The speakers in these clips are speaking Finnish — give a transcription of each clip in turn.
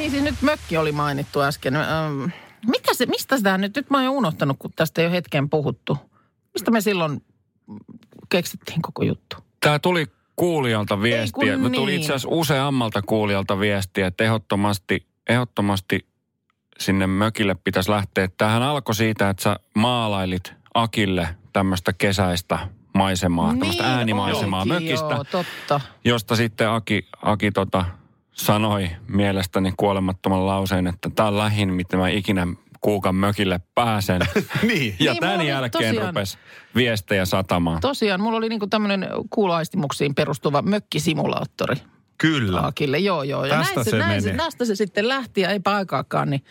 Niin siis nyt mökki oli mainittu äsken. Ähm, mikä se, mistä sitä nyt, nyt mä oon jo unohtanut, kun tästä ei ole hetken puhuttu. Mistä me silloin keksittiin koko juttu? Tämä tuli kuulijalta viestiä. Me tuli niin. itse asiassa useammalta kuulijalta viestiä, että ehdottomasti, ehdottomasti sinne mökille pitäisi lähteä. Tämähän alkoi siitä, että sä maalailit Akille tämmöistä kesäistä maisemaa, tämmöistä äänimaisemaa olikin, mökistä, Niin, Joo, totta. josta sitten Aki, Aki tota, sanoi mielestäni kuolemattoman lauseen, että tämä on lähin, mitä mä ikinä kuukan mökille pääsen. niin. Ja Niin, tämän jälkeen tosiaan- rupesi viestejä satamaan. Tosiaan, mulla oli niinku tämmöinen kuuloaistimuksiin perustuva mökkisimulaattori Kyllä. Akille. Joo, joo. Ja Tästä näin se näin meni. Tästä se sitten lähti ja eipä aikaakaan, niin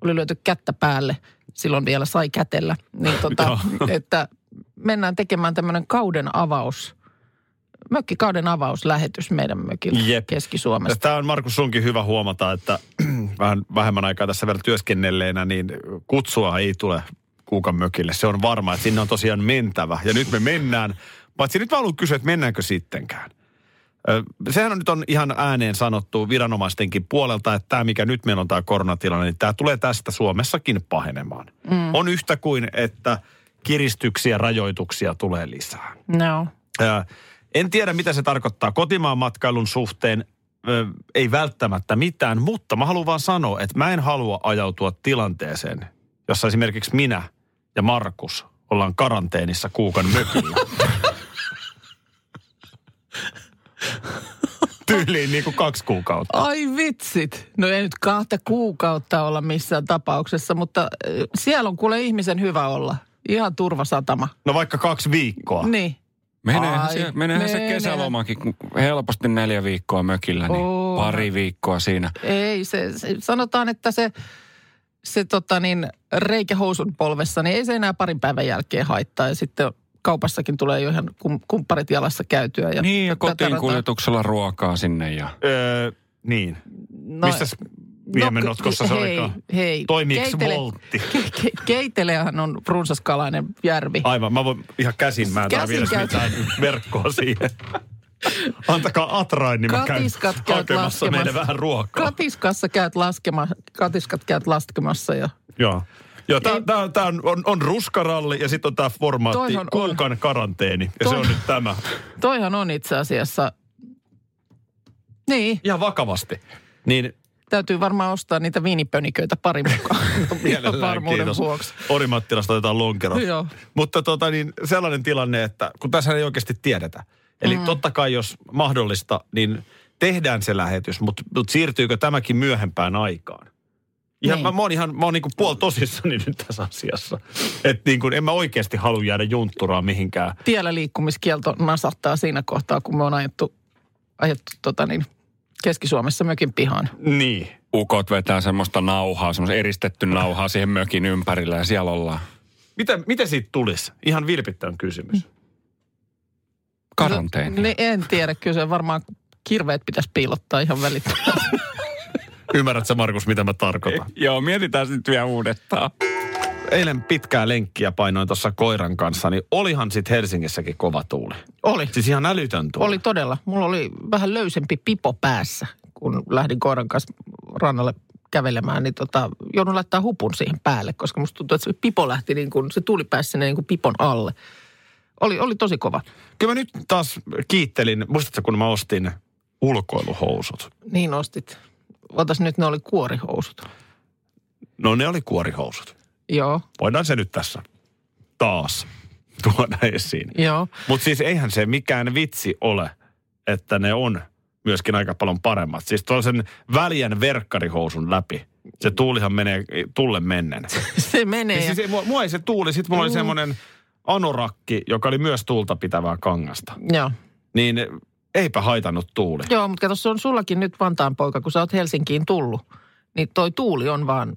oli lyöty kättä päälle. Silloin vielä sai kätellä. Niin tota, että mennään tekemään tämmöinen kauden avaus, mökkikauden avauslähetys meidän mökillä Jep. Keski-Suomesta. Tämä on Markus sunkin hyvä huomata, että vähän vähemmän aikaa tässä vielä työskennelleenä, niin kutsua ei tule Kuukan mökille. Se on varma, että sinne on tosiaan mentävä. Ja nyt me mennään. Paitsi nyt mä haluan kysyä, että mennäänkö sittenkään. Sehän on nyt on ihan ääneen sanottu viranomaistenkin puolelta, että tämä mikä nyt meillä on tämä koronatilanne, niin tämä tulee tästä Suomessakin pahenemaan. Mm. On yhtä kuin, että kiristyksiä, rajoituksia tulee lisää. No. Ää, En tiedä, mitä se tarkoittaa kotimaan matkailun suhteen. Ö, Ei välttämättä mitään, mutta mä haluan vaan sanoa, että mä en halua ajautua tilanteeseen, jossa esimerkiksi minä ja Markus ollaan karanteenissa kuukan mökillä. Tyyliin niin kuin kaksi kuukautta. Ai vitsit. No ei nyt kahta kuukautta olla missään tapauksessa, mutta siellä on kuule ihmisen hyvä olla. Ihan turvasatama. No vaikka kaksi viikkoa. Niin. Meneehän, Ai, se, meneehän se menehän. kesälomakin helposti neljä viikkoa mökillä, niin Oo. pari viikkoa siinä. Ei, se, se, sanotaan, että se, se tota niin, reikä housun polvessa, niin ei se enää parin päivän jälkeen haittaa. Ja sitten kaupassakin tulee jo ihan kum, kumpparit jalassa käytyä. Ja Niin, ja kotiin rataa- kuljetuksella ruokaa sinne ja... Öö, niin. No, Missäs Niemenotkossa se hei, olikaan? Hei, Toimiiko Keitele- voltti? Ke, ke, Keitelehän on runsaskalainen järvi. Aivan, mä voin ihan käsin, mä en käyt- mitään verkkoa siihen. Antakaa atrain, niin mä käyn Katiskat käyt hakemassa laskemassa. meille vähän ruokaa. Katiskassa käyt laskema, katiskat käyt laskemassa ja Joo. Joo, tää, tää, tää on, on, on ruskaralli ja sitten on tää formaatti on. kuukan karanteeni. Ja se Toi- on nyt tämä. toihan on itse asiassa, niin, Ihan vakavasti. Niin täytyy varmaan ostaa niitä viinipöniköitä pari mukaan. Ihan mielellään, varmuuden kiitos. vuoksi. Orimattilasta otetaan lonkero. Joo. Mutta tota niin, sellainen tilanne, että kun tässä ei oikeasti tiedetä. Eli mm. totta kai jos mahdollista, niin tehdään se lähetys, mutta, mutta siirtyykö tämäkin myöhempään aikaan? Ihan, Niin. mä, mä oon ihan, mä oon niinku puol tosissani nyt tässä asiassa. Että niin kuin, en mä oikeasti halua jäädä juntturaan mihinkään. Tiellä liikkumiskielto nasahtaa siinä kohtaa, kun me on ajettu, ajettu tota niin, Keski-Suomessa mökin pihaan. Niin. Ukot vetää semmoista nauhaa, semmoista eristetty nauhaa siihen mökin ympärillä ja siellä ollaan. Mitä, mitä siitä tulisi? Ihan vilpittävän kysymys. Karanteeni. Ne, en tiedä, kyllä se varmaan kirveet pitäisi piilottaa ihan välittömästi. Ymmärrät sä Markus, mitä mä tarkoitan? Joo, mietitään sitten vielä uudestaan. Eilen pitkää lenkkiä painoin tuossa koiran kanssa, niin olihan sitten Helsingissäkin kova tuuli. Oli. Siis ihan älytön tuuli. Oli todella. Mulla oli vähän löysempi pipo päässä, kun lähdin koiran kanssa rannalle kävelemään, niin tota, joudun laittaa hupun siihen päälle, koska musta tuntuu, että se pipo lähti niin kuin, se tuli pääsi sinne niin kuin pipon alle. Oli, oli tosi kova. Kyllä mä nyt taas kiittelin, muistatko kun mä ostin ulkoiluhousut? Niin ostit. Otas nyt, ne oli kuorihousut. No ne oli kuorihousut. Joo, Voidaan se nyt tässä taas tuoda esiin. joo. Mutta siis eihän se mikään vitsi ole, että ne on myöskin aika paljon paremmat. Siis tuollaisen väljän verkkarihousun läpi. Se tuulihan menee tulle mennen. Se menee. Niin siis ei, mua, mua ei se tuuli. Sitten mulla oli Mm. semmoinen anorakki, joka oli myös tuulta pitävää kangasta. joo. Niin eipä haitannut tuuli. Joo, mutta kato, se on sullakin nyt Vantaan poika, kun sä oot Helsinkiin tullut. niin toi tuuli on vaan,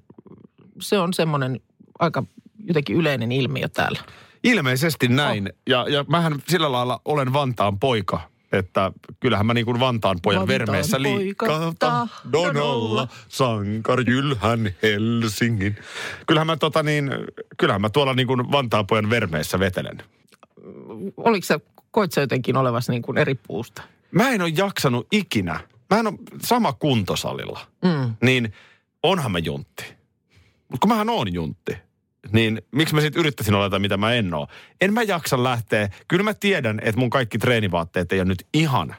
se on semmoinen aika jotenkin yleinen ilmiö täällä. Ilmeisesti näin. Ja, ja mähän sillä lailla olen Vantaan poika, että kyllähän mä niin kuin Vantaan pojan Vantaan vermeessä poika liikaa tahdon tahdon olla sankar Jylhän Helsingin. Kyllähän mä, tota niin, kyllähän mä tuolla niin kuin Vantaan pojan vermeessä vetelen. Oliko sä, koit sä jotenkin olevasi niin kuin eri puusta? Mä en ole jaksanut ikinä. Mä en ole sama kuntosalilla. Mm. Niin onhan mä juntti. Mutta kun mähän oon juntti, niin miksi mä sitten yrittäisin olla jotain, mitä mä en oo? En mä jaksa lähteä. Kyllä mä tiedän, että mun kaikki treenivaatteet ei ole nyt ihan,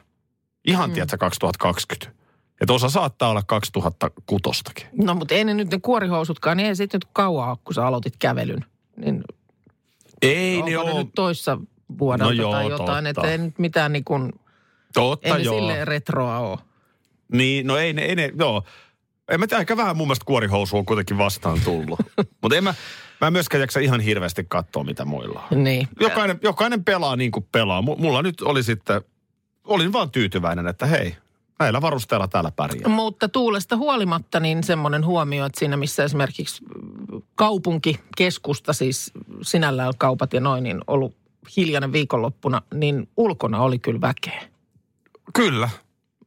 ihan mm. tiedätkö, 2020. Että osa saattaa olla 2006 No mutta ei ne nyt ne kuorihousutkaan, niin ei se nyt kauan ole, kun sä aloitit kävelyn. Niin Ei ne ole. nyt toissa vuodelta No joo, tai jotain, että ei nyt mitään niin kuin, Totta ei joo. silleen retroa ole. Niin, no ei ne, ei ne, joo. En mä tiedä, aika vähän mun mielestä kuorihousua on kuitenkin vastaan tullut. Mutta en mä, mä en myöskään jaksa ihan hirveästi katsoa, mitä muilla on. Niin. Jokainen, jokainen pelaa niin kuin pelaa. Mulla nyt oli sitten, olin vaan tyytyväinen, että hei, näillä varusteilla täällä pärjää. Mutta tuulesta huolimatta niin semmoinen huomio, että siinä missä esimerkiksi kaupunki, keskusta siis sinällään kaupat ja noin, niin ollut hiljainen viikonloppuna, niin ulkona oli kyllä väkeä. Kyllä.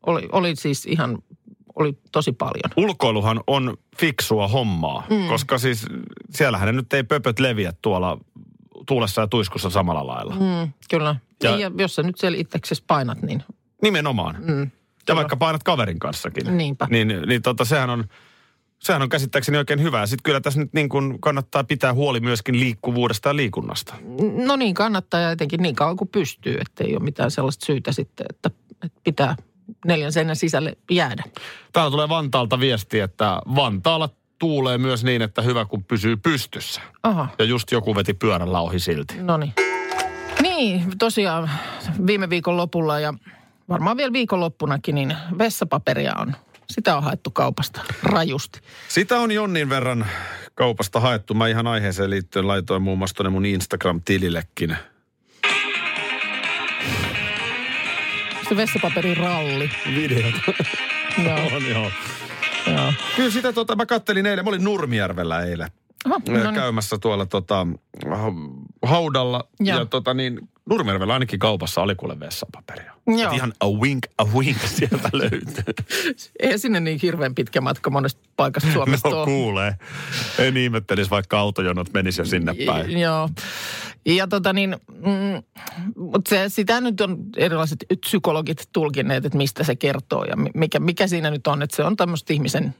Oli, oli siis ihan, oli tosi paljon. Ulkoiluhan on fiksua hommaa, mm. koska siis siellähän ne nyt ei pöpöt leviä tuolla tuulessa ja tuiskussa samalla lailla. Mm. Kyllä. Ja- Ja, jos sä nyt siellä itseksesi painat, niin Nimenomaan. mm, Ja vaikka painat kaverin kanssakin. Niinpä. Niin, niin tota, sehän on, sehän on käsittääkseni oikein hyvä. Sitten kyllä tässä nyt niin kuin kannattaa pitää huoli myöskin liikkuvuudesta ja liikunnasta. no niin kannattaa ja etenkin niin kauan kuin pystyy, että ei ole mitään sellaista syytä sitten, että, että pitää neljän seinän sisälle jäädä. Täällä tulee Vantaalta viesti, että Vantaalla tuulee myös niin, että hyvä kun pysyy pystyssä. Aha. Ja just joku veti pyörällä ohi silti. No niin. Niin, tosiaan viime viikon lopulla ja varmaan vielä viikonloppunakin, niin vessapaperia on, sitä on haettu kaupasta rajusti. Sitä on jonnin verran kaupasta haettu. Mä ihan aiheeseen liittyen laitoin muun muassa tuonne mun Instagram-tilillekin. Se vessapaperin ralli. Videot. Joo, on joo. joo. Kyllä sitä tota, mä kattelin eilen. Mä olin Nurmijärvellä eilen. Aha, no no niin. käymässä tuolla tota, haudalla. Joo. Ja tota niin, Nurmijärvellä ainakin kaupassa oli kuule vessapaperia. Joo. Et ihan a wink, a wink sieltä löytyy. Ei sinne niin hirveän pitkä matka monesta paikasta Suomesta no ole. kuulee. En ihmettelisi, vaikka autojonot menisi jo sinne päin. I- Joo. Ja tota niin, mm, mutta se, sitä nyt on erilaiset psykologit tulkineet, että mistä se kertoo ja mi- mikä, mikä siinä nyt on, että se on tämmöistä ihmisen,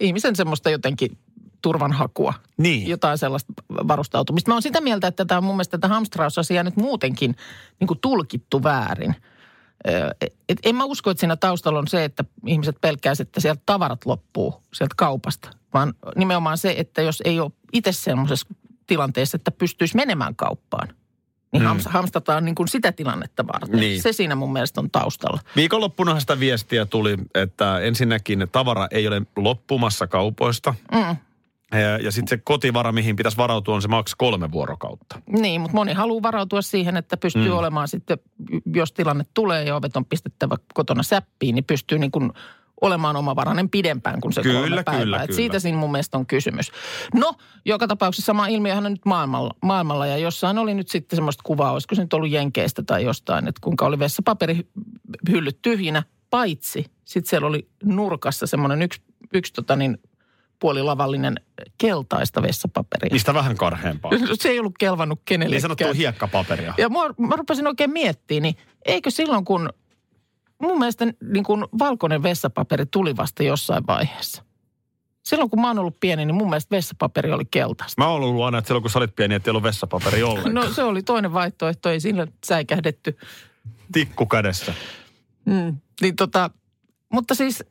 ihmisen semmoista jotenkin turvanhakua. Niin. Jotain sellaista varustautumista. Mä oon sitä mieltä, että tämä on mun mielestä tätä hamstrausasiaa nyt muutenkin niin kuin tulkittu väärin. Et en mä usko, että siinä taustalla on se, että ihmiset pelkäisivät, että sieltä tavarat loppuu sieltä kaupasta. Vaan nimenomaan se, että jos ei ole itse semmoisessa tilanteessa, että pystyisi menemään kauppaan, niin Mm. mm. hamstataan niin kuin sitä tilannetta varten. Niin. Se siinä mun mielestä on taustalla. Viikonloppunahan sitä viestiä tuli, että ensinnäkin tavara ei ole loppumassa kaupoista. Mm. Ja, sitten se kotivara, mihin pitäisi varautua, on se maks kolme vuorokautta. Niin, mutta moni haluaa varautua siihen, että pystyy Mm. olemaan sitten, jos tilanne tulee ja ovet on pistettävä kotona säppiin, niin pystyy niin kuin olemaan omavarainen pidempään kuin se Kyllä, kolme päivää. kyllä, Et kyllä. Siitä siinä mun mielestä on kysymys. No, joka tapauksessa sama ilmiöhän on nyt maailmalla, maailmalla ja jossain oli nyt sitten semmoista kuvaa, olisiko se nyt ollut Jenkeistä tai jostain, että kuinka oli vessapaperihyllyt tyhjinä, paitsi sitten siellä oli nurkassa semmoinen yksi, yksi tota niin, puolilavallinen keltaista vessapaperia. Mistä vähän karheampaa. Se ei ollut kelvannut kenellekään. Niin sanottua hiekkapaperia. Ja mä, mä rupesin oikein miettimään, niin eikö silloin kun, mun mielestä niin kun valkoinen vessapaperi tuli vasta jossain vaiheessa. Silloin kun mä oon ollut pieni, niin mun mielestä vessapaperi oli keltaista. Mä oon ollut aina, että silloin kun sä olit pieni, että ei ollut vessapaperi ollenkaan. No se oli toinen vaihtoehto, ei sillä säikähdetty. Tikku kädessä. Mm. Niin tota, mutta siis,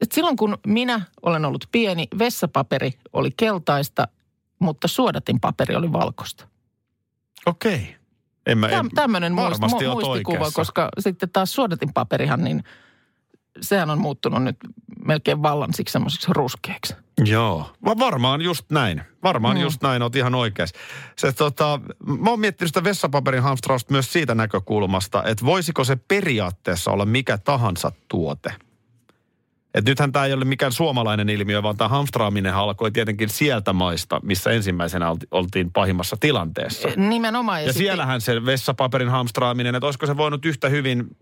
et silloin kun minä olen ollut pieni, vessapaperi oli keltaista, mutta suodatinpaperi oli valkoista. Okei. En mä, en, Täm, tämmöinen muist, muistikuva, oikeassa. koska sitten taas suodatinpaperihan, niin sehän on muuttunut nyt melkein vallansiksi semmoiseksi ruskeaksi. Joo, Va- varmaan just näin. Varmaan mm. just näin, oot ihan oikeassa. Se, tota, mä oon miettinyt sitä vessapaperin hamstrausta myös siitä näkökulmasta, että voisiko se periaatteessa olla mikä tahansa tuote. Et nythän tämä ei ole mikään suomalainen ilmiö, vaan tämä hamstraaminen alkoi tietenkin sieltä maista, missä ensimmäisenä olti- oltiin pahimmassa tilanteessa. Nimenomaan. Ja, Ja, sitten- siellähän se vessapaperin hamstraaminen, että olisiko se voinut yhtä hyvin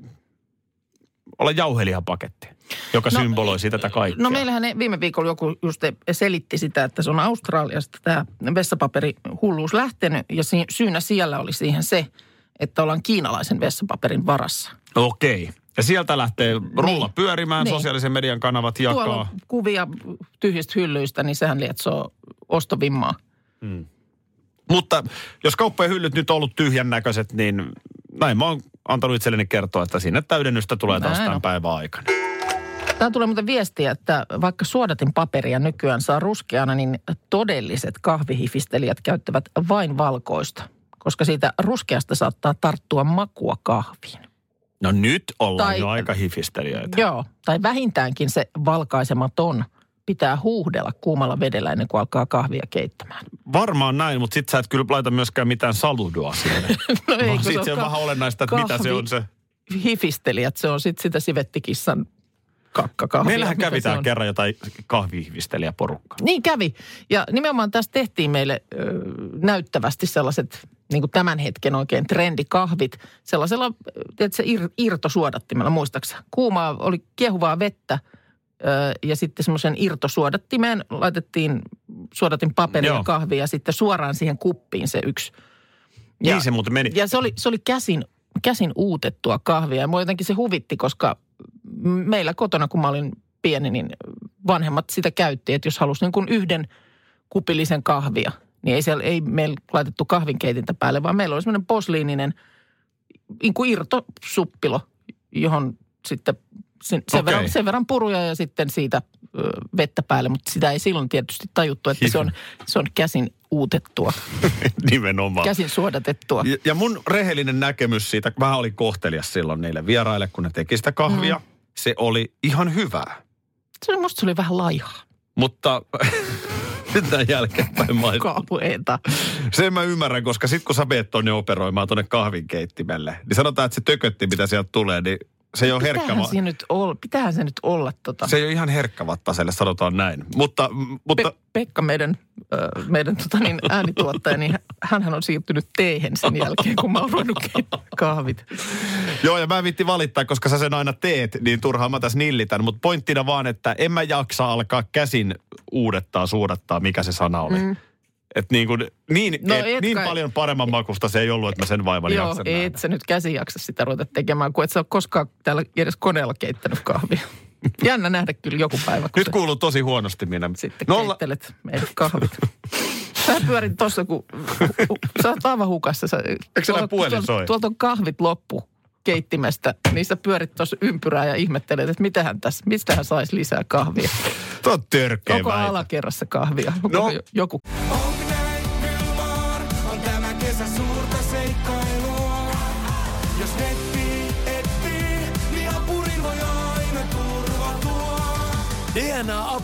olla jauhelihapaketti, joka no, symboloi sitä tätä kaikkea. No meillähän ne- viime viikolla joku just selitti sitä, että se on Australiasta tämä vessapaperi-hulluus lähtenyt ja si- syynä siellä oli siihen se, että ollaan kiinalaisen vessapaperin varassa. Okei. Ja sieltä lähtee rulla Niin. pyörimään, Niin. sosiaalisen median kanavat jakaa. Tuolla on kuvia tyhjistä hyllyistä, niin sehän lietsoo ostovimmaa. Mutta jos kauppojen hyllyt nyt on ollut tyhjän näköiset, niin näin mä oon antanut itselleni kertoa, että sinne täydennystä tulee taas Näin tämän on. päivän aikana. Tämä tulee muuten viestiä, että vaikka suodatin paperia nykyään saa ruskeana, niin todelliset kahvihifistelijät käyttävät vain valkoista, koska siitä ruskeasta saattaa tarttua makua kahviin. No nyt ollaan Tai- jo aika hifistelijöitä. Joo, tai vähintäänkin se valkaisematon pitää huuhdella kuumalla vedellä ennen kuin alkaa kahvia keittämään. Varmaan näin, mutta sit sä et kyllä laita myöskään mitään saludoa sinne. No Vaan kun sit se on ka- vähän olennaista, että mitä se on se. Hifistelijät, se on sitten sitä sivettikissan kakkakahvia. Meillähän kävi on. kerran jotain kahvihifistelijäporukkaa. Niin kävi. Ja nimenomaan tässä tehtiin meille ö, näyttävästi sellaiset niin kuin tämän hetken oikein trendikahvit. Sellaisella, tiedätkö, ir, irtosuodattimella, muistaaksä? Kuumaa, oli kiehuvaa vettä ö, ja sitten semmoisen irtosuodattimeen laitettiin suodatin paperia Joo. kahvia ja sitten suoraan siihen kuppiin se yksi. Ja, Niin se muuten meni. ja se oli, se oli käsin, käsin uutettua kahvia. Ja mua jotenkin se huvitti, koska meillä kotona, kun mä olin pieni, niin vanhemmat sitä käytti, että jos halusi niin kuin yhden kupillisen kahvia, niin ei, siellä, ei meillä laitettu kahvinkeitintä päälle, vaan meillä oli semmoinen posliininen niin kuin irtosuppilo, johon sitten sen, sen, verran, sen verran puruja ja sitten siitä ö, vettä päälle, mutta sitä ei silloin tietysti tajuttu, että se on, se on käsin uutettua, Nimenomaan. käsin suodatettua. Ja, ja mun rehellinen näkemys siitä, mä olin kohtelias silloin niille vieraille, kun ne teki sitä kahvia. Mm. Se oli ihan hyvää. Se oli, musta se oli vähän laihaa. Mutta nyt näin jälkeenpäin maistuu. Kauheeta. Sen mä ymmärrän, koska sit kun sä meet tonne operoimaan tonne kahvinkeittimelle, niin sanotaan, että se tökötti, mitä sieltä tulee, niin se ei ole herkkä. Va- siinä nyt olla, pitäähän se nyt olla tota. Se ei ole ihan herkkä vattaselle, sanotaan näin. Mutta, mutta Pe- Pekka, meidän, äh, meidän tota niin, äänituottaja, niin hänhän on siirtynyt teehen sen jälkeen, kun mä oon ruvennut kahvit. Joo, ja mä en vitti valittaa, koska sä sen aina teet, niin turhaan mä tässä nillitän. Mutta pointtina vaan, että en mä jaksa alkaa käsin uudettaa, suudattaa, mikä se sana oli. Mm. Että niin, kuin, niin, No et, et niin paljon paremman makusta se ei ollut, että mä sen vaivan Joo, jaksan et nähdä. sä nyt käsi jaksa sitä ruveta tekemään, kun et sä ole koskaan täällä edes koneella keittänyt kahvia. Jännä nähdä kyllä joku päivä, Nyt kuuluu tosi huonosti minä. sitten Nolla, keittelet meidät kahvit. Sä pyörit tossa, kun sä oot aivan hukassa. Sä, se tuolta- puhelin tuolta- soi? Tuolta on kahvit loppu keittimestä, niin sä pyörit tuossa ympyrää ja ihmettelet, että mitähän tässä, mistähän saisi lisää kahvia. Tuo on törkeä Onko alakerrassa kahvia? Onko No. jo- joku?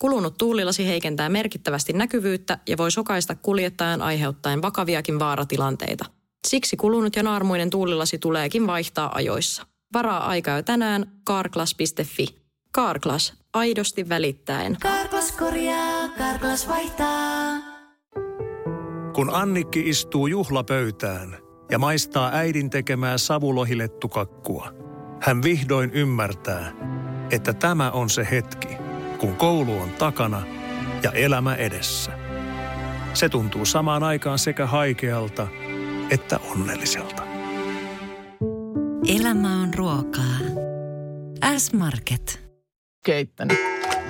Kulunut tuulilasi heikentää merkittävästi näkyvyyttä ja voi sokaista kuljettajan aiheuttaen vakaviakin vaaratilanteita. Siksi kulunut ja naarmuinen tuulilasi tuleekin vaihtaa ajoissa. Varaa aikaa jo tänään karklas.fi. Karklas, aidosti välittäen. Karklas korjaa, Karklas vaihtaa. Kun Annikki istuu juhlapöytään ja maistaa äidin tekemää savulohilettukakkua, hän vihdoin ymmärtää, että tämä on se hetki, kun koulu on takana ja elämä edessä. Se tuntuu samaan aikaan sekä haikealta että onnelliselta. Elämä on ruokaa. S-Market. Keittänyt.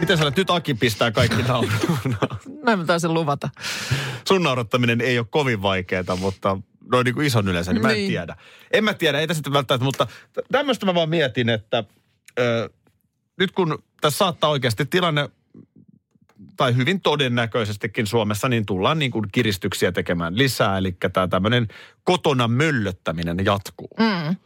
Miten sä olet? Nyt Aki pistää kaikki nauruun. Mä taisin luvata. Sun naurattaminen ei ole kovin vaikeaa, mutta noin niin kuin ison yleensä, niin mä en Niin. tiedä. En mä tiedä, ei tässä välttämättä, mutta tämmöistä mä vaan mietin, että ö, nyt kun tässä saattaa oikeasti tilanne tai hyvin todennäköisestikin Suomessa, niin tullaan niin kuin kiristyksiä tekemään lisää. Eli tämä tämmöinen kotona möllöttäminen jatkuu. Mm.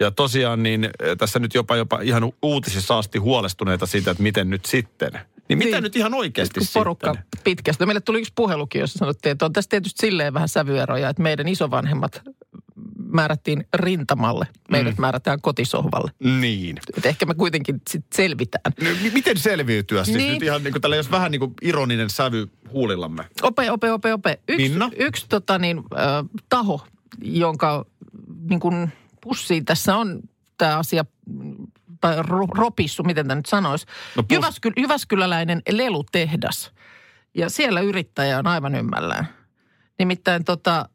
Ja tosiaan niin eh, tässä nyt jopa, jopa ihan uutisissa asti huolestuneita siitä, että miten nyt sitten. Niin mitä Niin. nyt ihan oikeasti kun porukka sitten? pitkästä. Meille tuli yksi puhelukin, jossa sanottiin, että on tässä tietysti silleen vähän sävyeroja, että meidän isovanhemmat määrättiin rintamalle, meidät mm. määrätään kotisohvalle. Niin. Et ehkä me kuitenkin sit selvitään. No, mi- miten selviytyä siis Niin. nyt ihan niin kuin tällä, jos vähän niin kuin ironinen sävy huulillamme. Ope, ope, ope, ope. Yksi, Minna? yksi tota niin, äh, taho, jonka niin kuin pussiin tässä on tämä asia, tai ro, ropissu, miten tämä nyt sanoisi. No pus- Jyväsky, Jyväskyläläinen lelutehdas. Ja siellä yrittäjä on aivan ymmällään. Nimittäin tota,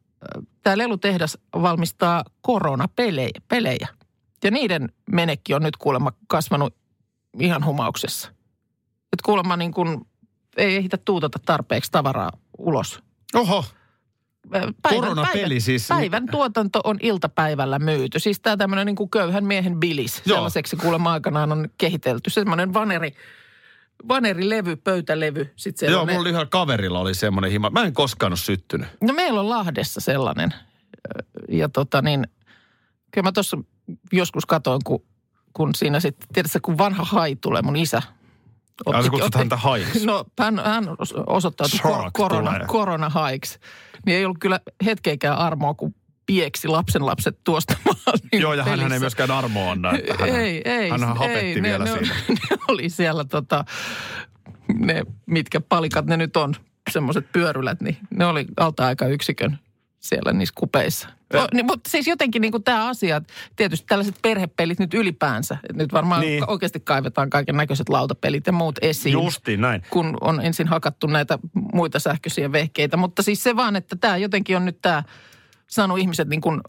tämä lelutehdas valmistaa koronapelejä. Pelejä. Ja niiden menekki on nyt kuulemma kasvanut ihan humauksessa. Että kuulemma niin kuin ei ehditä tuutata tarpeeksi tavaraa ulos. Oho, Päivän, Koronapeli päivän, siis. Päivän tuotanto on iltapäivällä myyty. Siis tämä tämmöinen niin kuin köyhän miehen bilis. Joo. Sellaiseksi kuulemma aikanaan on kehitelty. Semmoinen vaneri, vanerilevy, pöytälevy. Sitten siellä joo, on ne- mulla oli yhdellä kaverilla oli semmoinen hima. Mä en koskaan ole syttynyt. No meillä on Lahdessa sellainen. Ja tota niin, kyllä mä tuossa joskus katoin, kun, kun siinä sitten, tiedätkö, kun vanha hai tulee, mun isä. Ai sä kutsut häntä haiksi? No hän, hän os- osoittautui kor- korona, tulee. koronahaiksi. Niin ei ollut kyllä hetkeikään armoa, kun pieksi lapsen lapset tuosta maalin Joo, ja hän ei myöskään armoa anna. Hän, ei, ei. Hän hapetti ei, vielä ne, siinä. Ne, ne oli siellä tota, ne mitkä palikat ne nyt on, semmoiset pyörylät, niin ne oli alta-aikayksikön siellä niissä kupeissa. Ja- O, niin, mutta siis jotenkin niin tämä asia, että tietysti tällaiset perhepelit nyt ylipäänsä, että nyt varmaan Niin. niin. oikeasti kaivetaan kaiken näköiset lautapelit ja muut esiin. Justiin näin. Kun on ensin hakattu näitä muita sähköisiä vehkeitä. Mutta siis se vaan, että tämä jotenkin on nyt tämä saanut ihmiset niin kuin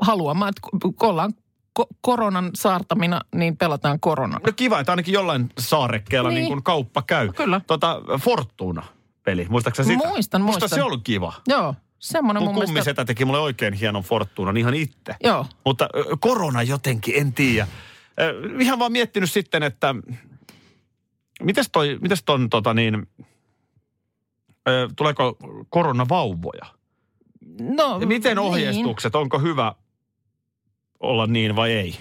haluamaan, että kun ollaan ko- koronan saartamina, niin pelataan koronaa. No kiva, että ainakin jollain saarekkeella niin. Niin. kuin kauppa käy. Kyllä. Tota, Fortuna-peli, muistaakseni sitä? Muistan, Musta muistan. se on kyllä kiva. Joo, semmoinen Mun mun mielestä. teki mulle oikein hienon Fortunan ihan itse. Joo. Mutta korona jotenkin, en tiedä. Ihan vaan miettinyt sitten, että mites toi, mites ton tota niin, tuleeko koronavauvoja? No, miten niin. ohjeistukset, onko hyvä olla niin vai ei?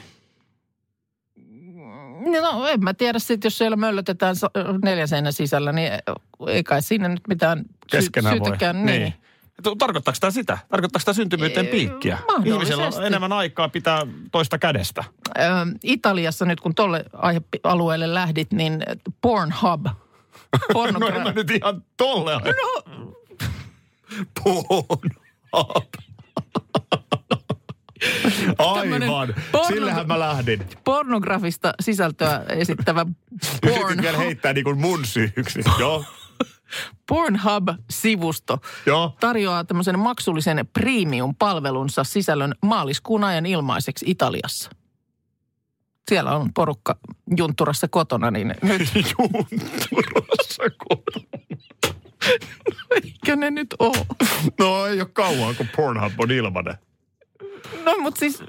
No en mä tiedä sitten, jos siellä möllötetään neljän seinän sisällä, niin ei kai siinä nyt mitään sy- syytäkään. Niin. Tu- Tarkoittaako tämä sitä? Tarkoittaako tämä syntymyyteen Ei, piikkiä? Ihmisellä on enemmän aikaa pitää toista kädestä. Ö, Italiassa nyt kun tolle aihealueelle lähdit, niin Pornhub. No Pornogra- en mä nyt ihan tolle. No. Pornhub. Aivan. porno- Sillähän mä lähdin. pornografista sisältöä esittävä Yritin vielä heittää niin kuin mun syyksi. Joo, Pornhub-sivusto joo. tarjoaa tämmöisen maksullisen premium-palvelunsa sisällön maaliskuun ajan ilmaiseksi Italiassa. Siellä on porukka juntturassa kotona, niin nyt Junturassa kotona. Eikö ne nyt ole? No ei ole kauan, kun Pornhub on ilmanen. No mutta siis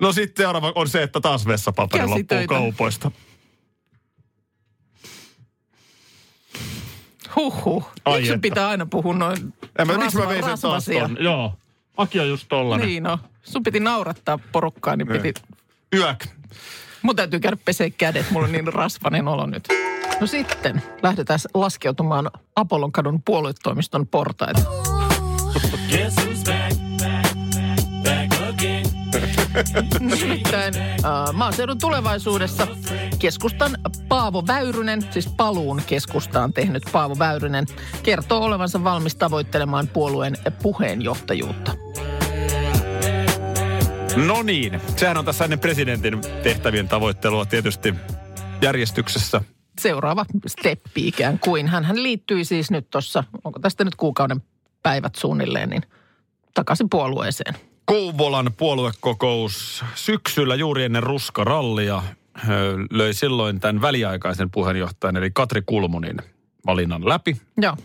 No sitten seuraava on se, että taas vessapaperi loppuu kaupoista. huhhuh. Ai Miksi että. pitää aina puhua noin En mä, miksi mä rasva- vein sen taas ton? Joo. Aki on just tollanen. Niin no, sun piti naurattaa porukkaa, niin piti... Yök. Mun täytyy käydä pesee kädet, mulla on niin rasvainen olo nyt. No sitten lähdetään laskeutumaan Apollon kadun puoluetoimiston portaita. Nimittäin äh, maaseudun tulevaisuudessa keskustan Paavo Väyrynen, siis paluun keskustaan tehnyt Paavo Väyrynen, kertoo olevansa valmis tavoittelemaan puolueen puheenjohtajuutta. No niin, sehän on tässä ennen presidentin tehtävien tavoittelua tietysti järjestyksessä. seuraava steppi ikään kuin. Hän liittyi siis nyt tuossa, onko tästä nyt kuukauden päivät suunnilleen, niin takaisin puolueeseen. Kouvolan puoluekokous syksyllä juuri ennen ruskarallia löi silloin tämän väliaikaisen puheenjohtajan eli Katri Kulmunin valinnan läpi. Joo,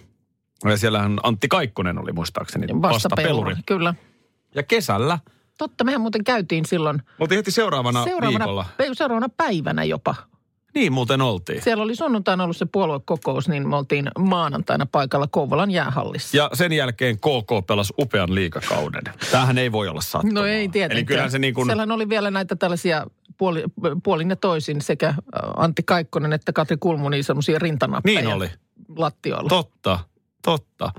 Ja siellähän Antti Kaikkonen oli muistaakseni vastapeluri. vastapeluri. Kyllä. Ja kesällä, Totta, mehän muuten käytiin silloin mutta heti seuraavana, seuraavana, viikolla. seuraavana päivänä jopa Niin muuten oltiin. Siellä oli sunnuntaina ollut se puoluekokous, niin me oltiin maanantaina paikalla Kouvolan jäähallissa. Ja sen jälkeen KK pelasi upean liikakauden. Tämähän ei voi olla sattumaa. No ei tietenkään. Eli kyllähän se niin kuin, Siellähän oli vielä näitä tällaisia puoli, puolin ja toisin sekä Antti Kaikkonen että Katri Kulmu niin semmoisia rintanappeja. Niin oli. Lattioilla. totta, totta.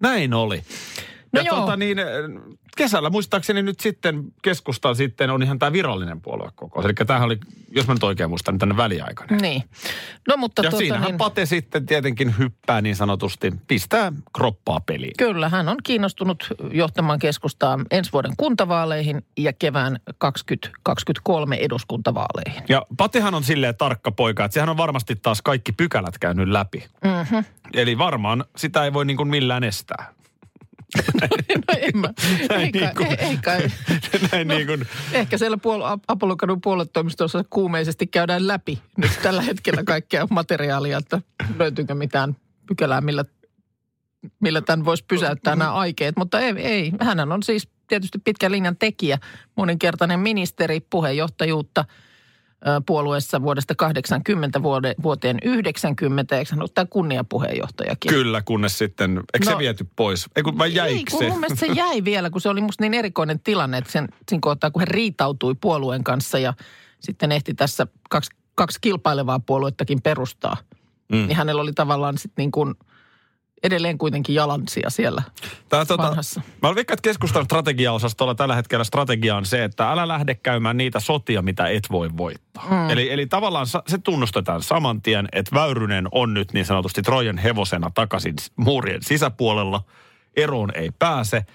Näin oli. No ja joo. tota niin, kesällä muistaakseni nyt sitten keskustan sitten on ihan tämä virallinen puoluekokous. Eli tämähän oli, jos mä nyt oikein muistan, niin tänne väliaikainen. Niin. No mutta Ja tuota, siinähän niin, Pate sitten tietenkin hyppää niin sanotusti, pistää kroppaa peliin. Kyllä, hän on kiinnostunut johtamaan keskustaa ensi vuoden kuntavaaleihin ja kevään 2023 eduskuntavaaleihin. Ja Patehan on silleen tarkka poika, että sehän on varmasti taas kaikki pykälät käynyt läpi. Mm-hmm. Eli varmaan sitä ei voi niin kuin millään estää. No en mä, Näin ei, kai, niin kuin- niin kuin, Ehkä siellä puol- Apollokadun puoluetoimistossa kuumeisesti käydään läpi nyt tällä hetkellä kaikkea materiaalia, että löytyykö mitään pykälää, millä, millä tämän voisi pysäyttää nämä aikeet. Mutta ei, ei, hän on siis tietysti pitkän linjan tekijä, moninkertainen ministeri, puheenjohtajuutta puolueessa vuodesta 80 vuode, vuoteen 90, eikö hän ole tämä kunniapuheenjohtajakin? kyllä, kunnes sitten, eikö No- se viety pois? Ei kun vai Ei, jäikö kun se? mun mielestä se jäi vielä, kun se oli musta niin erikoinen tilanne, että sen, siinä kohtaa, kun hän riitautui puolueen kanssa ja sitten ehti tässä kaksi, kaksi kilpailevaa puoluettakin perustaa, mm. niin hänellä oli tavallaan sitten niin kuin edelleen kuitenkin jalansia siellä Tää, tota, vanhassa. mä veikkaan, että keskustan strategiaosastolla tällä hetkellä strategia on se, että älä lähde käymään niitä sotia, mitä et voi voittaa. Mm. Eli, eli tavallaan se tunnustetaan saman tien, että Väyrynen on nyt niin sanotusti Trojan hevosena takaisin muurien sisäpuolella. Eroon ei pääse.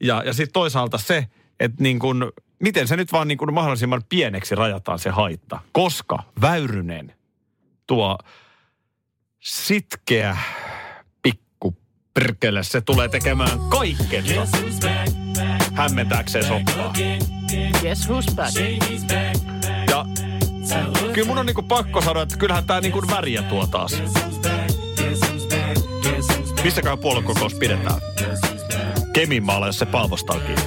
Ja, ja sitten toisaalta se, että niin kun, miten se nyt vaan niin kun mahdollisimman pieneksi rajataan se haitta. Koska Väyrynen tuo sitkeä perkele, se tulee tekemään kaikkensa hämmentääkseen soppaa. Guess who's back? Ja kyllä mun on niinku pakko sanoa, että kyllähän tää niinku väriä tuo taas. Missäköhän puoluekokous pidetään? Keminmaalla, jos se Palvosta on kiinni.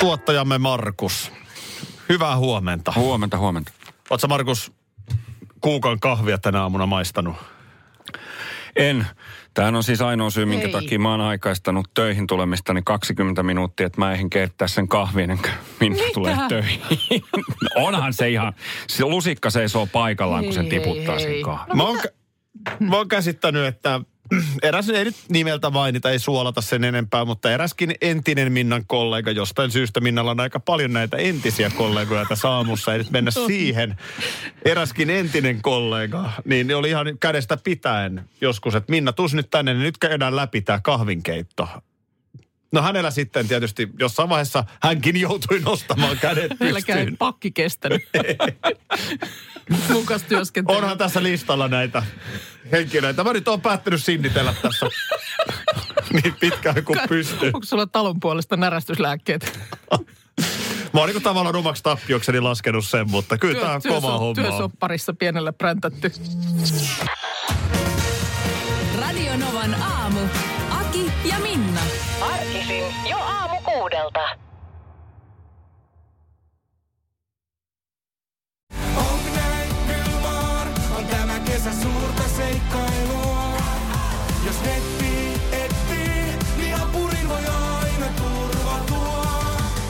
Tuottajamme Markus. Hyvää huomenta. Huomenta, huomenta. Oletko Markus kuukan kahvia tänä aamuna maistanut? En. Tämähän on siis ainoa syy, minkä Ei. takia mä oon aikaistanut töihin tulemistani 20 minuuttia, että mä eihin keittää sen kahvin Minna Mitä? tulee töihin. no onhan se ihan, se lusikka seisoo paikallaan, kun sen Hei, hei, tiputtaa hei. sen kahvin. No mä, oon, mä oon käsittänyt, että eräs, ei nyt nimeltä mainita, ei suolata sen enempää, mutta eräskin entinen Minnan kollega, jostain syystä Minnalla on aika paljon näitä entisiä kollegoja tässä aamussa, ei nyt mennä siihen. Eräskin entinen kollega, niin ne oli ihan kädestä pitäen joskus, että Minna, tuus nyt tänne, niin nyt käydään läpi tämä kahvinkeitto. No hänellä sitten tietysti jossain vaiheessa hänkin joutui nostamaan kädet ei pystyyn. pakki kestänyt. Mukas työskentely. Onhan tässä listalla näitä henkilöitä. Mä nyt oon päättänyt sinnitellä tässä niin pitkään kuin pystyy. Onko sulla talon puolesta närästyslääkkeet? Mä oon niin tavallaan omaksi tappiokseni laskenut sen, mutta kyllä tää on kova homma. Työsopparissa pienellä präntätty. Radio Novan aamu. Aki ja Minna. Arkisin jo aamu kuudelta.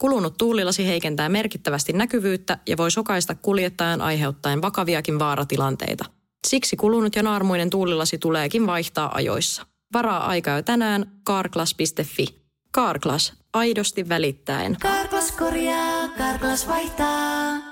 Kulunut tuulilasi heikentää merkittävästi näkyvyyttä ja voi sokaista kuljettajan aiheuttaen vakaviakin vaaratilanteita. Siksi kulunut ja naarmuinen tuulilasi tuleekin vaihtaa ajoissa. Varaa aikaa jo tänään karklas.fi. Karklas, aidosti välittäen. Karklas korjaa, Karklas vaihtaa.